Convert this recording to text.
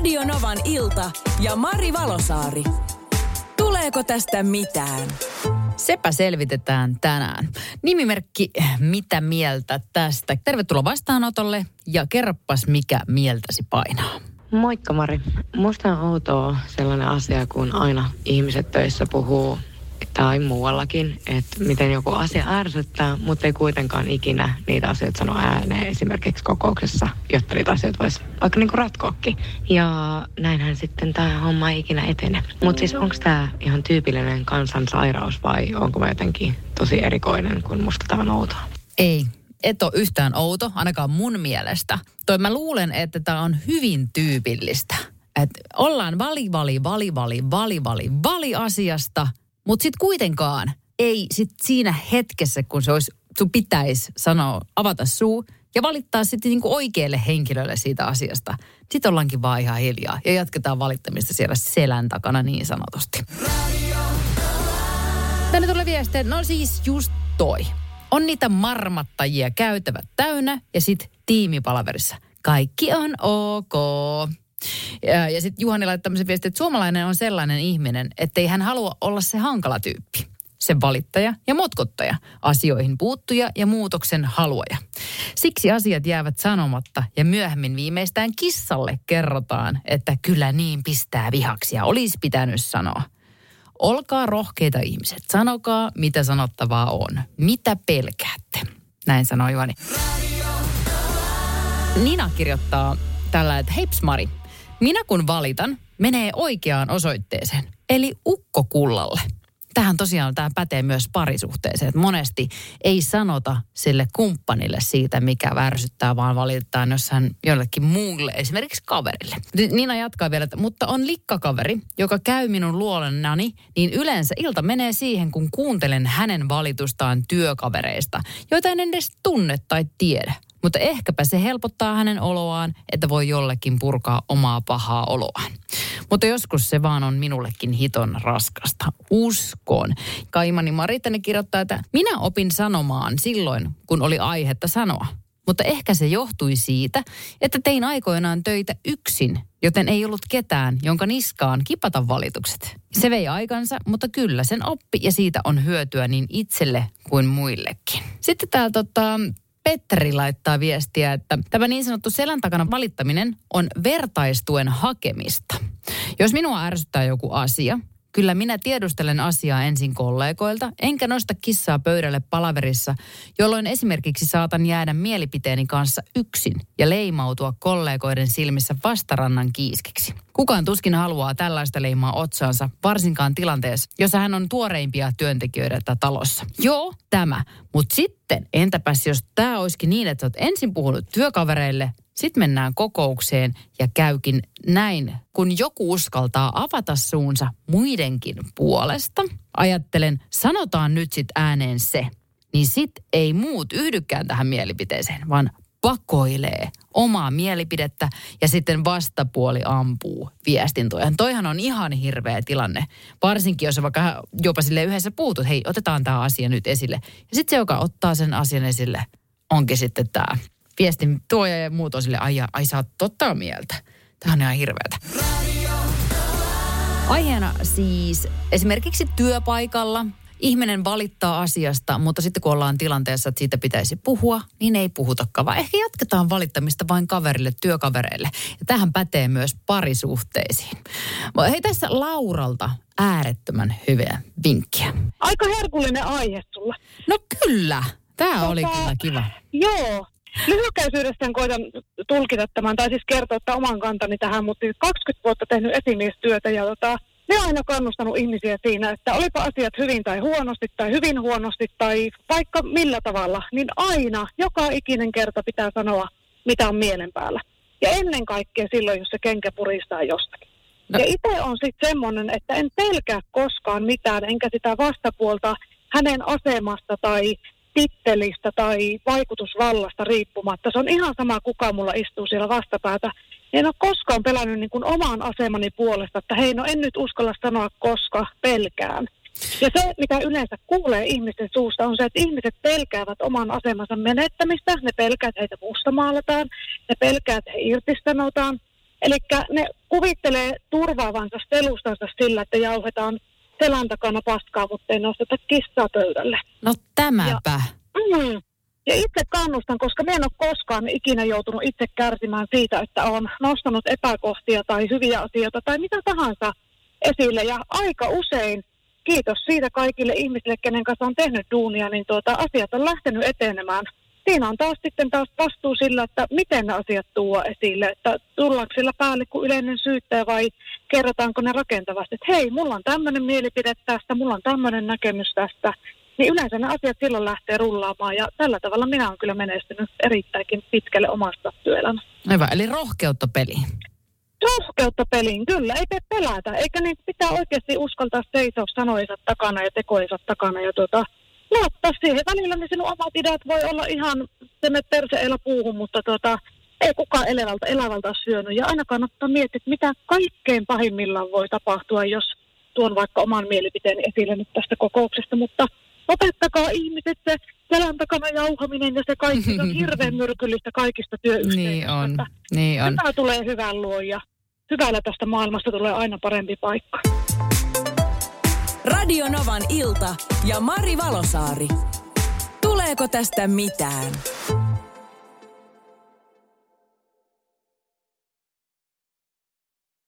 Radio Novan ilta ja Mari Valosaari. Tuleeko tästä mitään? Sepä selvitetään tänään. Nimimerkki Mitä mieltä tästä? Tervetuloa vastaanotolle ja kerroppas mikä mieltäsi painaa. Moikka Mari. Musta on outoa sellainen asia, kun aina ihmiset töissä puhuu tai muuallakin, että miten joku asia ärsyttää, mutta ei kuitenkaan ikinä niitä asioita sano ääneen esimerkiksi kokouksessa, jotta niitä asioita voisi vaikka niinku ratkoakin. Ja näinhän sitten tämä homma ei ikinä etene. Mutta siis onko tämä ihan tyypillinen kansansairaus vai onko mä jotenkin tosi erikoinen, kun musta tämä on outoa? Ei, et ole yhtään outo, ainakaan mun mielestä. Toi mä luulen, että tämä on hyvin tyypillistä. Että ollaan vali, vali, vali, vali, vali, vali, vali asiasta – mutta sitten kuitenkaan ei sit siinä hetkessä, kun se olisi, sun pitäisi sanoa, avata suu ja valittaa sitten niinku oikealle henkilölle siitä asiasta. Sitten ollaankin vaan ihan hiljaa ja jatketaan valittamista siellä selän takana niin sanotusti. Tänne tulee viestiä, no siis just toi. On niitä marmattajia käytävät täynnä ja sitten tiimipalaverissa. Kaikki on ok. Ja, sitten Juhani laittoi tämmöisen viestin, että suomalainen on sellainen ihminen, että ei hän halua olla se hankala tyyppi. Se valittaja ja motkottaja, asioihin puuttuja ja muutoksen haluaja. Siksi asiat jäävät sanomatta ja myöhemmin viimeistään kissalle kerrotaan, että kyllä niin pistää vihaksi ja olisi pitänyt sanoa. Olkaa rohkeita ihmiset, sanokaa mitä sanottavaa on. Mitä pelkäätte? Näin sanoi Juhani. Nina kirjoittaa tällä, että heips Mari, minä kun valitan, menee oikeaan osoitteeseen, eli ukkokullalle. Tähän tosiaan tämä pätee myös parisuhteeseen, että monesti ei sanota sille kumppanille siitä, mikä värsyttää, vaan valitetaan jossain jollekin muulle, esimerkiksi kaverille. Nina jatkaa vielä, että mutta on likkakaveri, joka käy minun luolennani, niin yleensä ilta menee siihen, kun kuuntelen hänen valitustaan työkavereista, joita en edes tunne tai tiedä. Mutta ehkäpä se helpottaa hänen oloaan, että voi jollekin purkaa omaa pahaa oloaan. Mutta joskus se vaan on minullekin hiton raskasta. Uskon. Kaimani Maritani kirjoittaa, että minä opin sanomaan silloin, kun oli aihetta sanoa. Mutta ehkä se johtui siitä, että tein aikoinaan töitä yksin, joten ei ollut ketään, jonka niskaan kipata valitukset. Se vei aikansa, mutta kyllä sen oppi ja siitä on hyötyä niin itselle kuin muillekin. Sitten täällä tota, Petteri laittaa viestiä, että tämä niin sanottu selän takana valittaminen on vertaistuen hakemista. Jos minua ärsyttää joku asia, Kyllä minä tiedustelen asiaa ensin kollegoilta, enkä nosta kissaa pöydälle palaverissa, jolloin esimerkiksi saatan jäädä mielipiteeni kanssa yksin ja leimautua kollegoiden silmissä vastarannan kiiskiksi. Kukaan tuskin haluaa tällaista leimaa otsaansa, varsinkaan tilanteessa, jossa hän on tuoreimpia työntekijöitä talossa. Joo, tämä. Mutta sitten, entäpäs jos tämä olisikin niin, että olet ensin puhunut työkavereille, sitten mennään kokoukseen ja käykin näin, kun joku uskaltaa avata suunsa muidenkin puolesta. Ajattelen, sanotaan nyt sitten ääneen se, niin sit ei muut yhdykään tähän mielipiteeseen, vaan pakoilee omaa mielipidettä ja sitten vastapuoli ampuu viestintoja. Toihan on ihan hirveä tilanne, varsinkin jos vaikka jopa sille yhdessä puutut, hei otetaan tämä asia nyt esille. Ja sitten se, joka ottaa sen asian esille, onkin sitten tämä viestin tuoja ja muut on sille, ai, ai sä oot totta mieltä. Tämä on ihan hirveätä. Aiheena siis esimerkiksi työpaikalla ihminen valittaa asiasta, mutta sitten kun ollaan tilanteessa, että siitä pitäisi puhua, niin ei puhutakaan, vaan ehkä jatketaan valittamista vain kaverille, työkavereille. Ja tähän pätee myös parisuhteisiin. Hei tässä Lauralta äärettömän hyviä vinkkiä. Aika herkullinen aihe sulla. No kyllä, tämä tota, oli kyllä kiva. Joo, Lyhykäisyydessään koitan tulkita tämän, tai siis kertoa oman kantani tähän, mutta 20 vuotta tehnyt esimiestyötä ja tota, ne on aina kannustanut ihmisiä siinä, että olipa asiat hyvin tai huonosti tai hyvin huonosti tai vaikka millä tavalla, niin aina, joka ikinen kerta pitää sanoa, mitä on mielen päällä. Ja ennen kaikkea silloin, jos se kenkä puristaa jostakin. No. Ja itse on sitten semmoinen, että en pelkää koskaan mitään, enkä sitä vastapuolta hänen asemasta tai tittelistä tai vaikutusvallasta riippumatta. Se on ihan sama, kuka mulla istuu siellä vastapäätä. En ole koskaan pelännyt niin kuin oman asemani puolesta, että hei, no en nyt uskalla sanoa koska, pelkään. Ja se, mitä yleensä kuulee ihmisten suusta, on se, että ihmiset pelkäävät oman asemansa menettämistä. Ne pelkäävät, että heitä mustamaalataan. Ne pelkäävät, että he irtisanotaan. Eli ne kuvittelee turvaavansa selustansa sillä, että jauhetaan selän takana paskaa, mutta ei nosteta kissaa pöydälle. No tämäpä. Ja, mm, ja itse kannustan, koska mä en ole koskaan ikinä joutunut itse kärsimään siitä, että on nostanut epäkohtia tai hyviä asioita tai mitä tahansa esille. Ja aika usein, kiitos siitä kaikille ihmisille, kenen kanssa on tehnyt duunia, niin tuota, asiat on lähtenyt etenemään. Siinä on taas sitten taas vastuu sillä, että miten ne asiat tuo esille, että tullaanko sillä päälle kuin yleinen syyttäjä vai kerrotaanko ne rakentavasti, että hei, mulla on tämmöinen mielipide tästä, mulla on tämmöinen näkemys tästä, niin yleensä ne asiat silloin lähtee rullaamaan ja tällä tavalla minä olen kyllä menestynyt erittäinkin pitkälle omasta työelämästä. Aivan, eli rohkeutta peliin. Rohkeutta peliin, kyllä. Ei tee pelätä, eikä niin pitää oikeasti uskaltaa seisoa sanoisa takana ja tekoisa takana ja tuota, luottaa siihen. Välillä ne sinun omat ideat voi olla ihan se perseellä puuhun, mutta tuota, ei kukaan elävältä, elävältä ole syönyt. Ja aina kannattaa miettiä, että mitä kaikkein pahimmillaan voi tapahtua, jos tuon vaikka oman mielipiteen esille nyt tästä kokouksesta, mutta ihmiset se selän takana jauhaminen ja se kaikki se on hirveän myrkyllistä kaikista työyhteisöistä. Niin on, niin on. Hyvä tulee hyvän luo ja hyvällä tästä maailmasta tulee aina parempi paikka. Radio Novan ilta ja Mari Valosaari. Tuleeko tästä mitään?